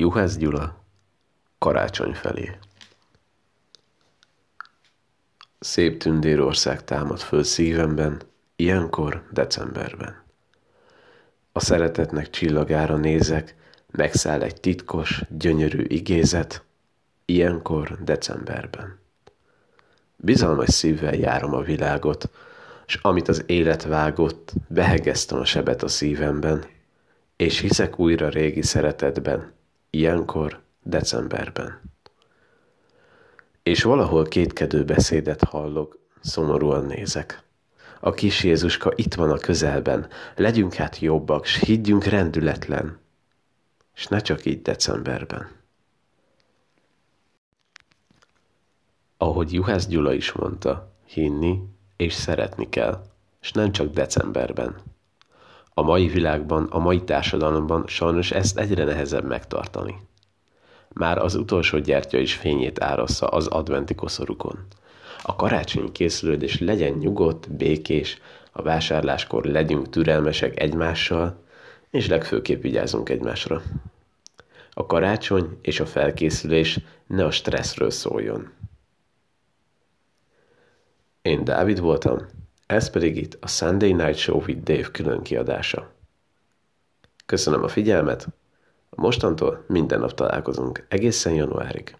Juhász Gyula, karácsony felé. Szép tündérország támad föl szívemben, ilyenkor decemberben. A szeretetnek csillagára nézek, megszáll egy titkos, gyönyörű igézet, ilyenkor decemberben. Bizalmas szívvel járom a világot, s amit az élet vágott, behegeztem a sebet a szívemben, és hiszek újra régi szeretetben, ilyenkor, decemberben. És valahol kétkedő beszédet hallok, szomorúan nézek. A kis Jézuska itt van a közelben, legyünk hát jobbak, s higgyünk rendületlen, s ne csak így decemberben. Ahogy Juhász Gyula is mondta, hinni és szeretni kell, és nem csak decemberben. A mai világban, a mai társadalomban sajnos ezt egyre nehezebb megtartani. Már az utolsó gyertya is fényét árassza az adventi koszorukon. A karácsonyi készülődés legyen nyugodt, békés, a vásárláskor legyünk türelmesek egymással, és legfőképp vigyázzunk egymásra. A karácsony és a felkészülés ne a stresszről szóljon. Én Dávid voltam, ez pedig itt a Sunday Night Show with Dave külön kiadása. Köszönöm a figyelmet, mostantól minden nap találkozunk, egészen januárig.